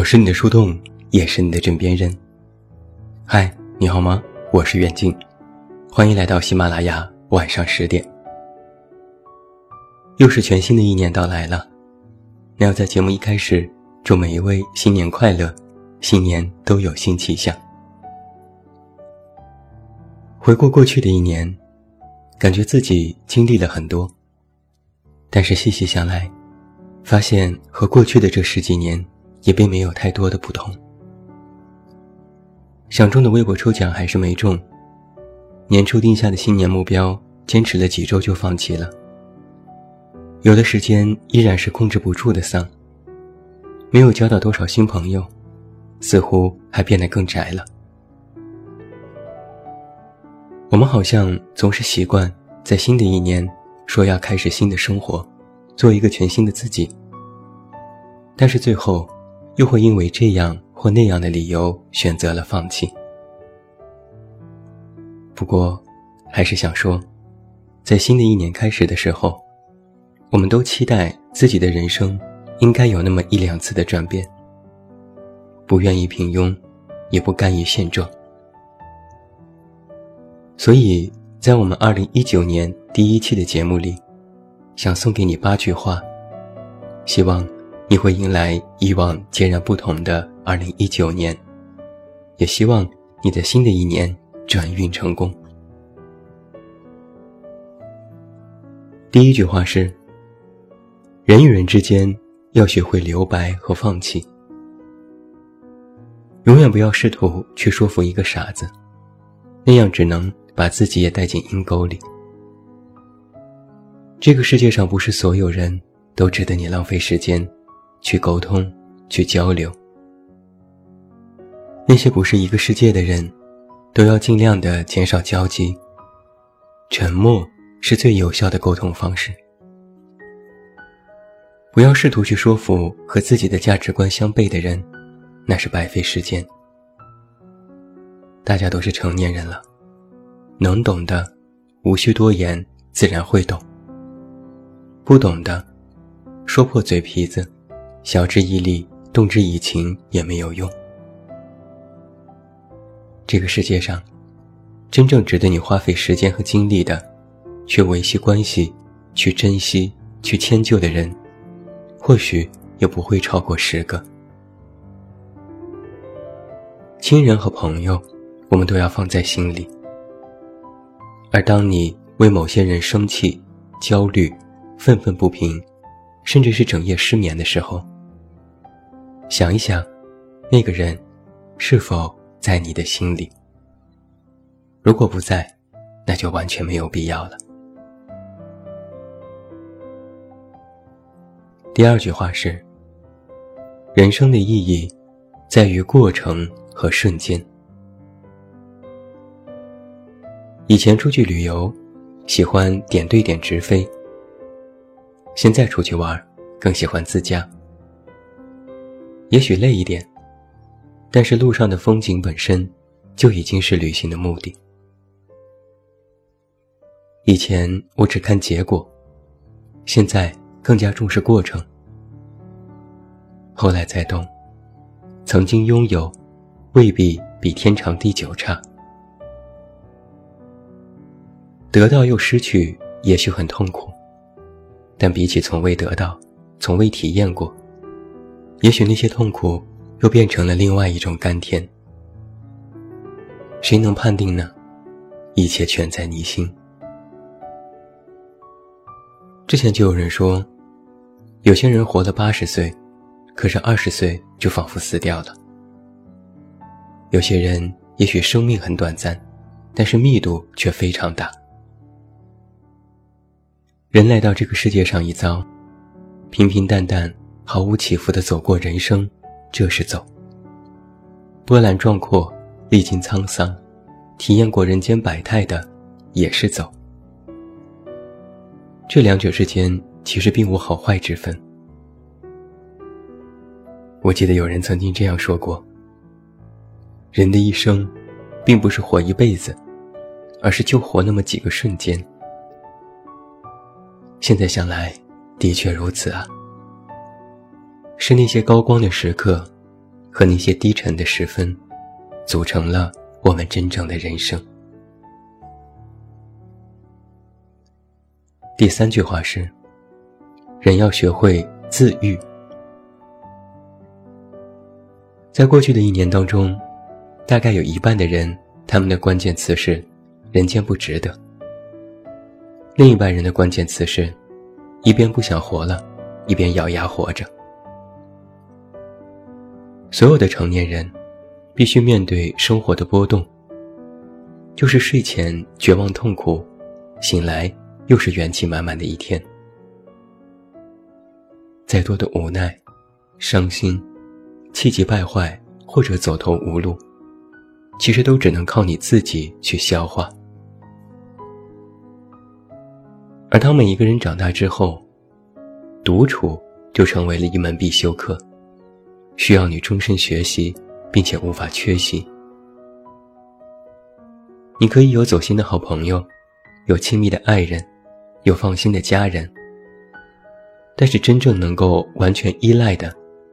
我是你的树洞，也是你的枕边人。嗨，你好吗？我是远近，欢迎来到喜马拉雅晚上十点。又是全新的一年到来了，那要在节目一开始祝每一位新年快乐，新年都有新气象。回顾过去的一年，感觉自己经历了很多，但是细细想来，发现和过去的这十几年。也并没有太多的不同。想中的微博抽奖还是没中，年初定下的新年目标，坚持了几周就放弃了。有的时间依然是控制不住的丧。没有交到多少新朋友，似乎还变得更宅了。我们好像总是习惯在新的一年说要开始新的生活，做一个全新的自己，但是最后。又会因为这样或那样的理由选择了放弃。不过，还是想说，在新的一年开始的时候，我们都期待自己的人生应该有那么一两次的转变。不愿意平庸，也不甘于现状。所以在我们二零一九年第一期的节目里，想送给你八句话，希望。你会迎来以往截然不同的二零一九年，也希望你在新的一年转运成功。第一句话是：人与人之间要学会留白和放弃，永远不要试图去说服一个傻子，那样只能把自己也带进阴沟里。这个世界上不是所有人都值得你浪费时间。去沟通，去交流。那些不是一个世界的人，都要尽量的减少交集。沉默是最有效的沟通方式。不要试图去说服和自己的价值观相悖的人，那是白费时间。大家都是成年人了，能懂的，无需多言，自然会懂。不懂的，说破嘴皮子。晓之以理，动之以情也没有用。这个世界上，真正值得你花费时间和精力的，去维系关系、去珍惜、去迁就的人，或许也不会超过十个。亲人和朋友，我们都要放在心里。而当你为某些人生气、焦虑、愤愤不平，甚至是整夜失眠的时候，想一想，那个人是否在你的心里？如果不在，那就完全没有必要了。第二句话是：人生的意义在于过程和瞬间。以前出去旅游，喜欢点对点直飞；现在出去玩，更喜欢自驾。也许累一点，但是路上的风景本身就已经是旅行的目的。以前我只看结果，现在更加重视过程。后来才懂，曾经拥有，未必比天长地久差。得到又失去，也许很痛苦，但比起从未得到，从未体验过。也许那些痛苦又变成了另外一种甘甜，谁能判定呢？一切全在你心。之前就有人说，有些人活了八十岁，可是二十岁就仿佛死掉了；有些人也许生命很短暂，但是密度却非常大。人来到这个世界上一遭，平平淡淡。毫无起伏地走过人生，这是走；波澜壮阔，历经沧桑，体验过人间百态的，也是走。这两者之间其实并无好坏之分。我记得有人曾经这样说过：人的一生，并不是活一辈子，而是就活那么几个瞬间。现在想来，的确如此啊。是那些高光的时刻，和那些低沉的时分，组成了我们真正的人生。第三句话是：人要学会自愈。在过去的一年当中，大概有一半的人，他们的关键词是“人间不值得”；另一半人的关键词是“一边不想活了，一边咬牙活着”。所有的成年人，必须面对生活的波动，就是睡前绝望痛苦，醒来又是元气满满的一天。再多的无奈、伤心。气急败坏或者走投无路，其实都只能靠你自己去消化。而当每一个人长大之后，独处就成为了一门必修课，需要你终身学习，并且无法缺席。你可以有走心的好朋友，有亲密的爱人，有放心的家人，但是真正能够完全依赖的。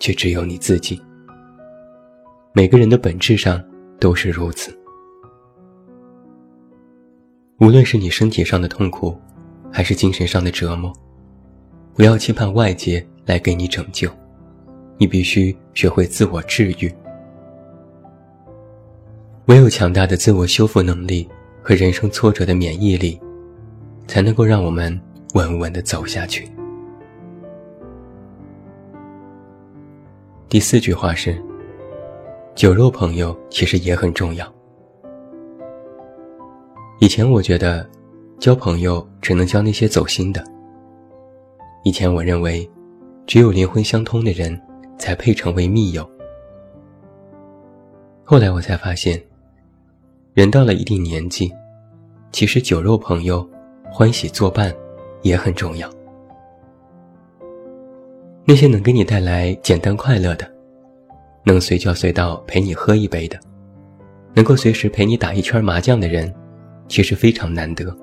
却只有你自己。每个人的本质上都是如此。无论是你身体上的痛苦，还是精神上的折磨，不要期盼外界来给你拯救，你必须学会自我治愈。唯有强大的自我修复能力和人生挫折的免疫力，才能够让我们稳稳的走下去。第四句话是：酒肉朋友其实也很重要。以前我觉得，交朋友只能交那些走心的。以前我认为，只有灵魂相通的人，才配成为密友。后来我才发现，人到了一定年纪，其实酒肉朋友，欢喜作伴，也很重要。那些能给你带来简单快乐的，能随叫随到陪你喝一杯的，能够随时陪你打一圈麻将的人，其实非常难得。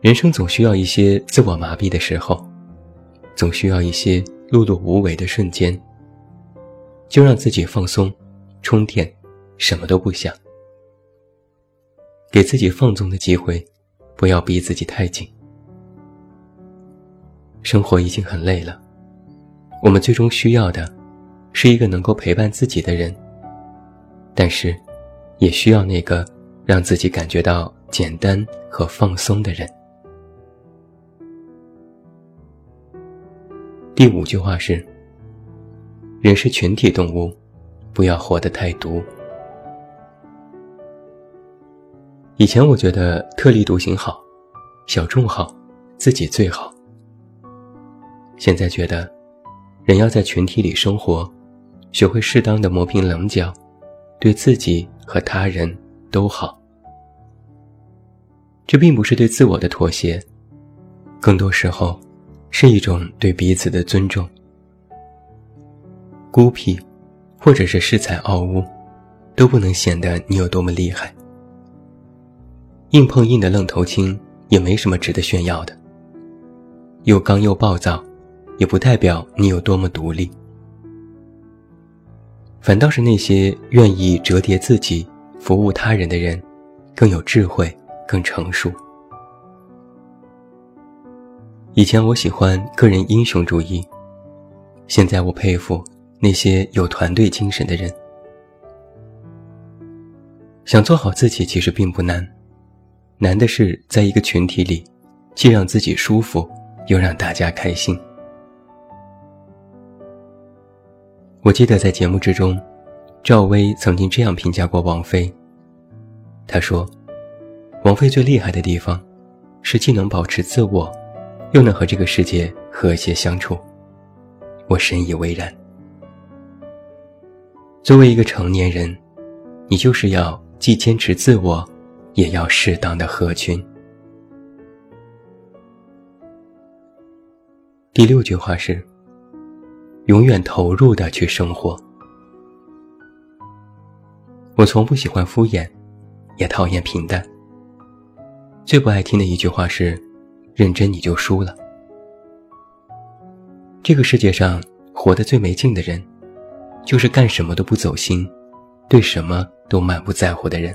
人生总需要一些自我麻痹的时候，总需要一些碌碌无为的瞬间，就让自己放松、充电，什么都不想，给自己放纵的机会，不要逼自己太紧。生活已经很累了，我们最终需要的，是一个能够陪伴自己的人。但是，也需要那个让自己感觉到简单和放松的人。第五句话是：人是群体动物，不要活得太独。以前我觉得特立独行好，小众好，自己最好。现在觉得，人要在群体里生活，学会适当的磨平棱角，对自己和他人都好。这并不是对自我的妥协，更多时候是一种对彼此的尊重。孤僻，或者是恃才傲物，都不能显得你有多么厉害。硬碰硬的愣头青也没什么值得炫耀的。又刚又暴躁。也不代表你有多么独立，反倒是那些愿意折叠自己、服务他人的人，更有智慧、更成熟。以前我喜欢个人英雄主义，现在我佩服那些有团队精神的人。想做好自己其实并不难，难的是在一个群体里，既让自己舒服，又让大家开心。我记得在节目之中，赵薇曾经这样评价过王菲。她说：“王菲最厉害的地方，是既能保持自我，又能和这个世界和谐相处。”我深以为然。作为一个成年人，你就是要既坚持自我，也要适当的合群。第六句话是。永远投入的去生活。我从不喜欢敷衍，也讨厌平淡。最不爱听的一句话是：“认真你就输了。”这个世界上活得最没劲的人，就是干什么都不走心，对什么都满不在乎的人。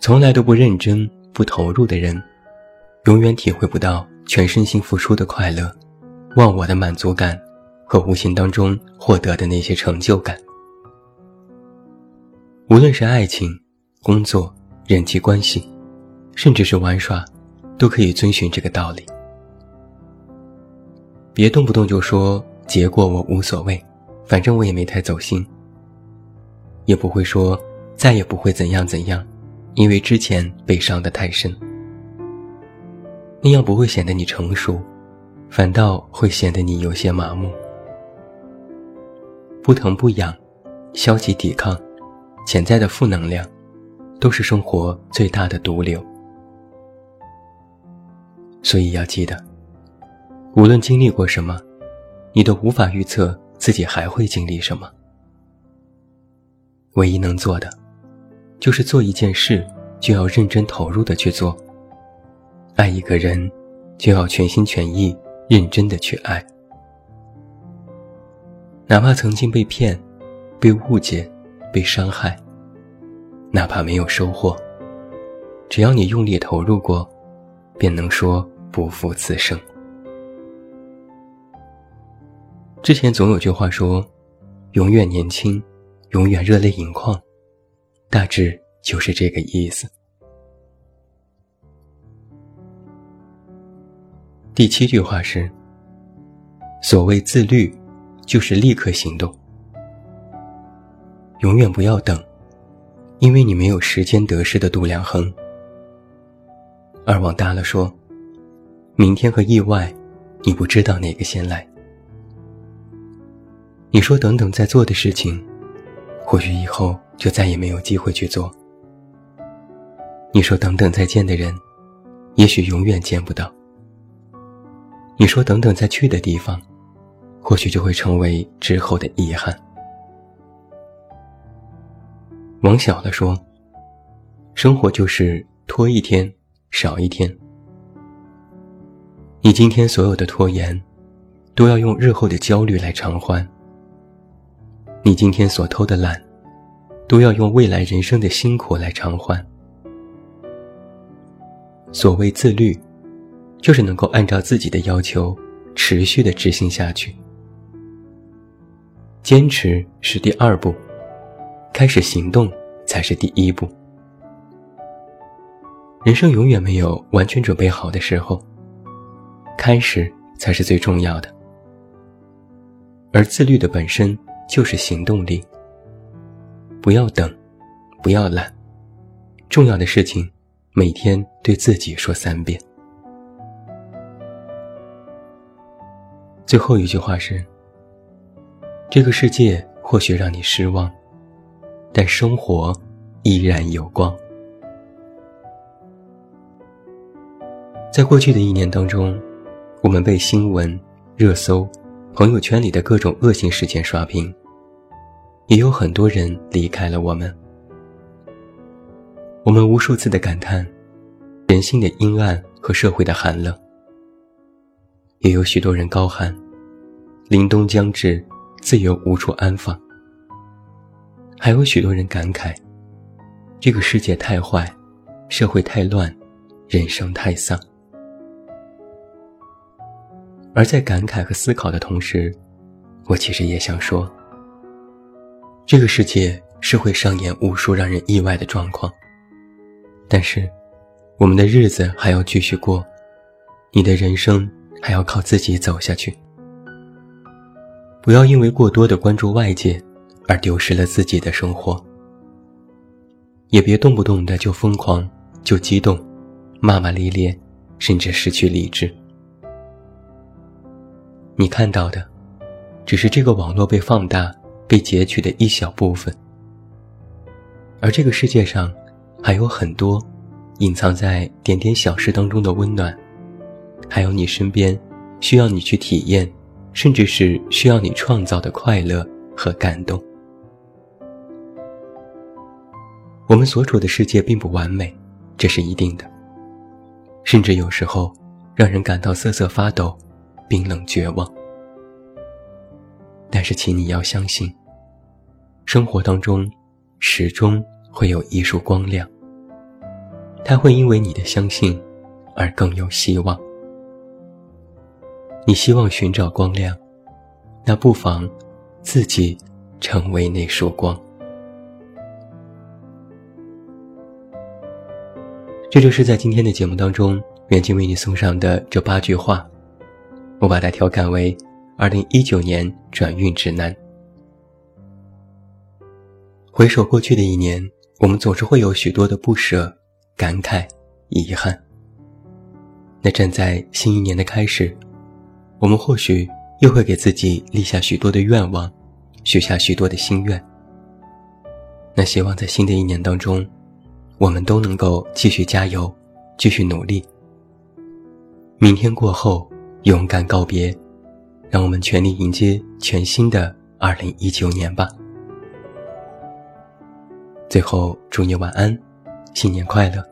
从来都不认真、不投入的人，永远体会不到全身心付出的快乐、忘我的满足感和无形当中获得的那些成就感。无论是爱情、工作、人际关系，甚至是玩耍，都可以遵循这个道理。别动不动就说结果我无所谓，反正我也没太走心。也不会说再也不会怎样怎样，因为之前被伤得太深。那样不会显得你成熟，反倒会显得你有些麻木。不疼不痒，消极抵抗。潜在的负能量，都是生活最大的毒瘤。所以要记得，无论经历过什么，你都无法预测自己还会经历什么。唯一能做的，就是做一件事就要认真投入的去做；爱一个人，就要全心全意、认真的去爱。哪怕曾经被骗、被误解。被伤害，哪怕没有收获，只要你用力投入过，便能说不负此生。之前总有句话说：“永远年轻，永远热泪盈眶”，大致就是这个意思。第七句话是：“所谓自律，就是立刻行动。”永远不要等，因为你没有时间得失的度量衡。而往大了说，明天和意外，你不知道哪个先来。你说等等再做的事情，或许以后就再也没有机会去做。你说等等再见的人，也许永远见不到。你说等等再去的地方，或许就会成为之后的遗憾。往小了说，生活就是拖一天少一天。你今天所有的拖延，都要用日后的焦虑来偿还；你今天所偷的懒，都要用未来人生的辛苦来偿还。所谓自律，就是能够按照自己的要求持续的执行下去。坚持是第二步。开始行动才是第一步。人生永远没有完全准备好的时候，开始才是最重要的。而自律的本身就是行动力。不要等，不要懒，重要的事情每天对自己说三遍。最后一句话是：这个世界或许让你失望。但生活依然有光。在过去的一年当中，我们被新闻、热搜、朋友圈里的各种恶性事件刷屏，也有很多人离开了我们。我们无数次的感叹人性的阴暗和社会的寒冷，也有许多人高喊：“凛冬将至，自由无处安放。”还有许多人感慨，这个世界太坏，社会太乱，人生太丧。而在感慨和思考的同时，我其实也想说，这个世界是会上演无数让人意外的状况，但是，我们的日子还要继续过，你的人生还要靠自己走下去。不要因为过多的关注外界。而丢失了自己的生活，也别动不动的就疯狂、就激动、骂骂咧咧，甚至失去理智。你看到的，只是这个网络被放大、被截取的一小部分，而这个世界上还有很多隐藏在点点小事当中的温暖，还有你身边需要你去体验，甚至是需要你创造的快乐和感动。我们所处的世界并不完美，这是一定的。甚至有时候，让人感到瑟瑟发抖，冰冷绝望。但是，请你要相信，生活当中始终会有一束光亮，它会因为你的相信而更有希望。你希望寻找光亮，那不妨自己成为那束光。这就是在今天的节目当中，远近为你送上的这八句话，我把它调侃为二零一九年转运指南。回首过去的一年，我们总是会有许多的不舍、感慨、遗憾。那站在新一年的开始，我们或许又会给自己立下许多的愿望，许下许多的心愿。那希望在新的一年当中。我们都能够继续加油，继续努力。明天过后，勇敢告别，让我们全力迎接全新的二零一九年吧。最后，祝你晚安，新年快乐！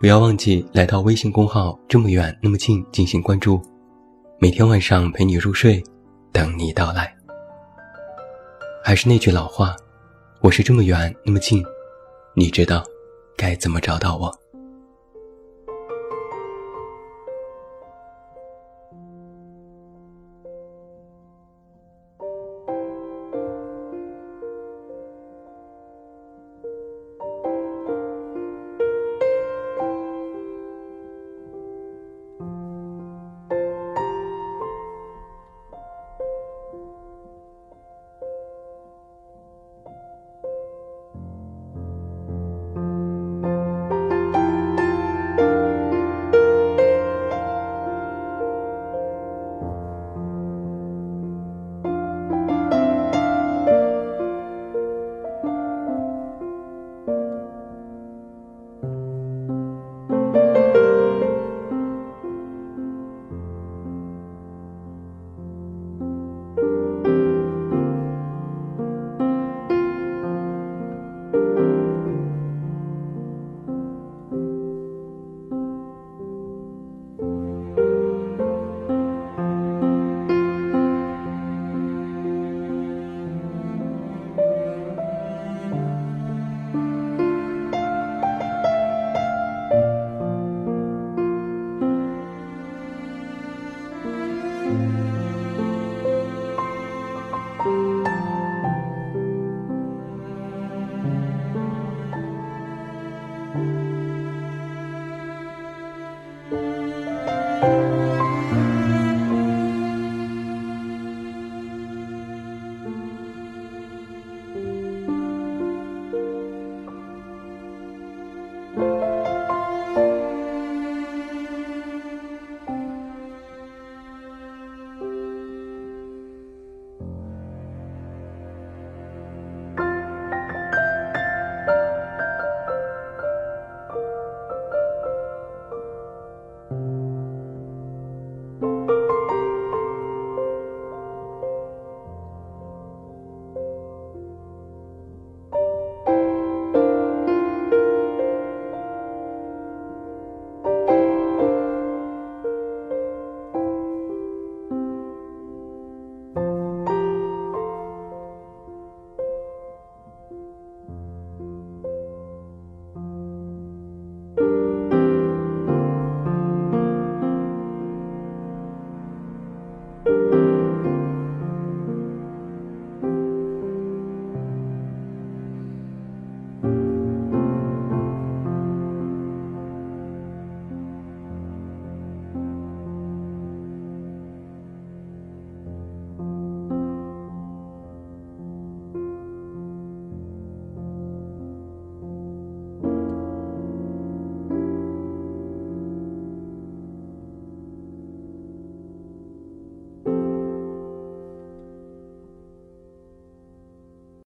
不要忘记来到微信公号“这么远那么近”进行关注，每天晚上陪你入睡，等你到来。还是那句老话，我是这么远那么近。你知道该怎么找到我？